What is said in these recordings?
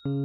Shalom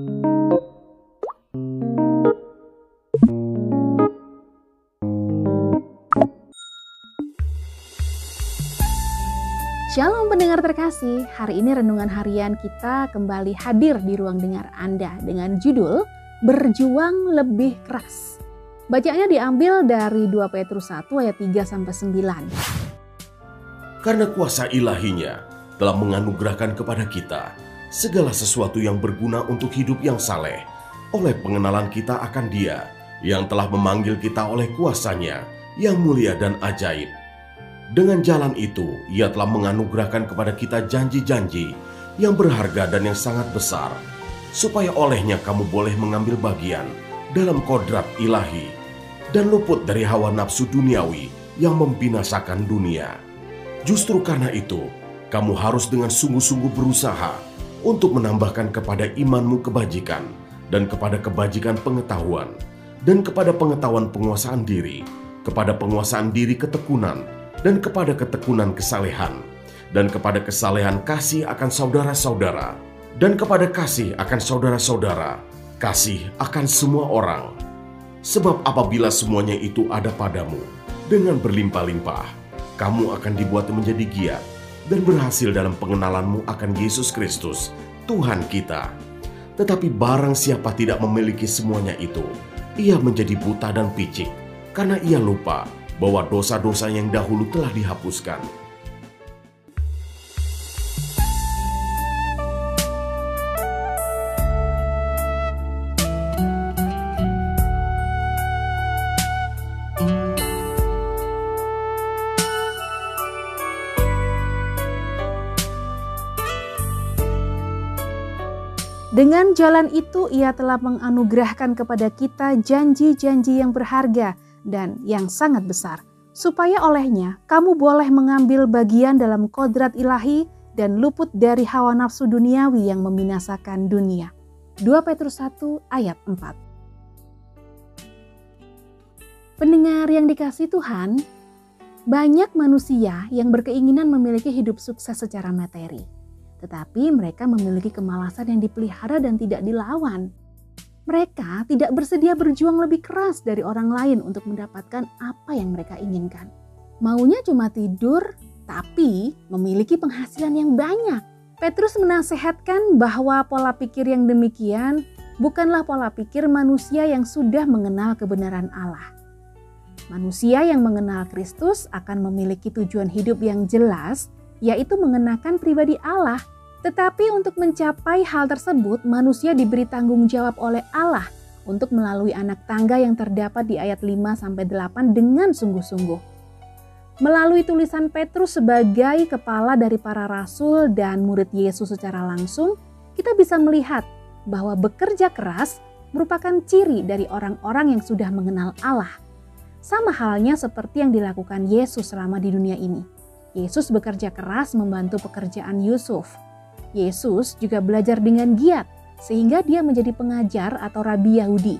pendengar terkasih, hari ini renungan harian kita kembali hadir di ruang dengar Anda dengan judul Berjuang Lebih Keras. Bacaannya diambil dari 2 Petrus 1 ayat 3 sampai 9. Karena kuasa ilahinya telah menganugerahkan kepada kita segala sesuatu yang berguna untuk hidup yang saleh oleh pengenalan kita akan Dia yang telah memanggil kita oleh kuasanya yang mulia dan ajaib dengan jalan itu, ia telah menganugerahkan kepada kita janji-janji yang berharga dan yang sangat besar, supaya olehnya kamu boleh mengambil bagian dalam kodrat ilahi dan luput dari hawa nafsu duniawi yang membinasakan dunia. Justru karena itu, kamu harus dengan sungguh-sungguh berusaha untuk menambahkan kepada imanmu kebajikan dan kepada kebajikan pengetahuan dan kepada pengetahuan penguasaan diri, kepada penguasaan diri ketekunan, dan kepada ketekunan kesalehan, dan kepada kesalehan kasih akan saudara-saudara, dan kepada kasih akan saudara-saudara, kasih akan semua orang. Sebab apabila semuanya itu ada padamu, dengan berlimpah-limpah, kamu akan dibuat menjadi giat dan berhasil dalam pengenalanmu akan Yesus Kristus, Tuhan kita. Tetapi barang siapa tidak memiliki semuanya itu, ia menjadi buta dan picik, karena ia lupa bahwa dosa-dosa yang dahulu telah dihapuskan Dengan jalan itu ia telah menganugerahkan kepada kita janji-janji yang berharga dan yang sangat besar, supaya olehnya kamu boleh mengambil bagian dalam kodrat ilahi dan luput dari hawa nafsu duniawi yang membinasakan dunia. 2 Petrus 1 ayat 4 Pendengar yang dikasih Tuhan, banyak manusia yang berkeinginan memiliki hidup sukses secara materi. Tetapi mereka memiliki kemalasan yang dipelihara dan tidak dilawan. Mereka tidak bersedia berjuang lebih keras dari orang lain untuk mendapatkan apa yang mereka inginkan. Maunya cuma tidur, tapi memiliki penghasilan yang banyak. Petrus menasehatkan bahwa pola pikir yang demikian bukanlah pola pikir manusia yang sudah mengenal kebenaran Allah. Manusia yang mengenal Kristus akan memiliki tujuan hidup yang jelas, yaitu mengenakan pribadi Allah tetapi untuk mencapai hal tersebut, manusia diberi tanggung jawab oleh Allah untuk melalui anak tangga yang terdapat di ayat 5 8 dengan sungguh-sungguh. Melalui tulisan Petrus sebagai kepala dari para rasul dan murid Yesus secara langsung, kita bisa melihat bahwa bekerja keras merupakan ciri dari orang-orang yang sudah mengenal Allah. Sama halnya seperti yang dilakukan Yesus selama di dunia ini. Yesus bekerja keras membantu pekerjaan Yusuf Yesus juga belajar dengan giat sehingga dia menjadi pengajar atau rabi Yahudi.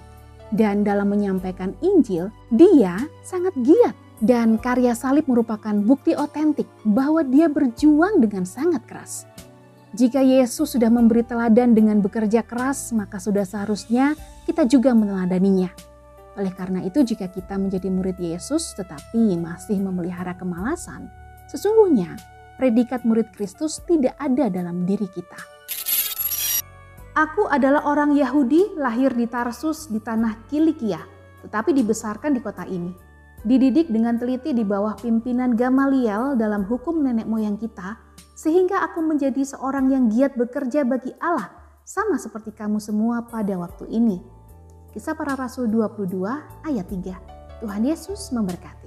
Dan dalam menyampaikan Injil, dia sangat giat dan karya salib merupakan bukti otentik bahwa dia berjuang dengan sangat keras. Jika Yesus sudah memberi teladan dengan bekerja keras, maka sudah seharusnya kita juga meneladaninya. Oleh karena itu, jika kita menjadi murid Yesus tetapi masih memelihara kemalasan, sesungguhnya predikat murid Kristus tidak ada dalam diri kita. Aku adalah orang Yahudi lahir di Tarsus di tanah Kilikia, tetapi dibesarkan di kota ini. Dididik dengan teliti di bawah pimpinan Gamaliel dalam hukum nenek moyang kita, sehingga aku menjadi seorang yang giat bekerja bagi Allah, sama seperti kamu semua pada waktu ini. Kisah para Rasul 22 ayat 3. Tuhan Yesus memberkati.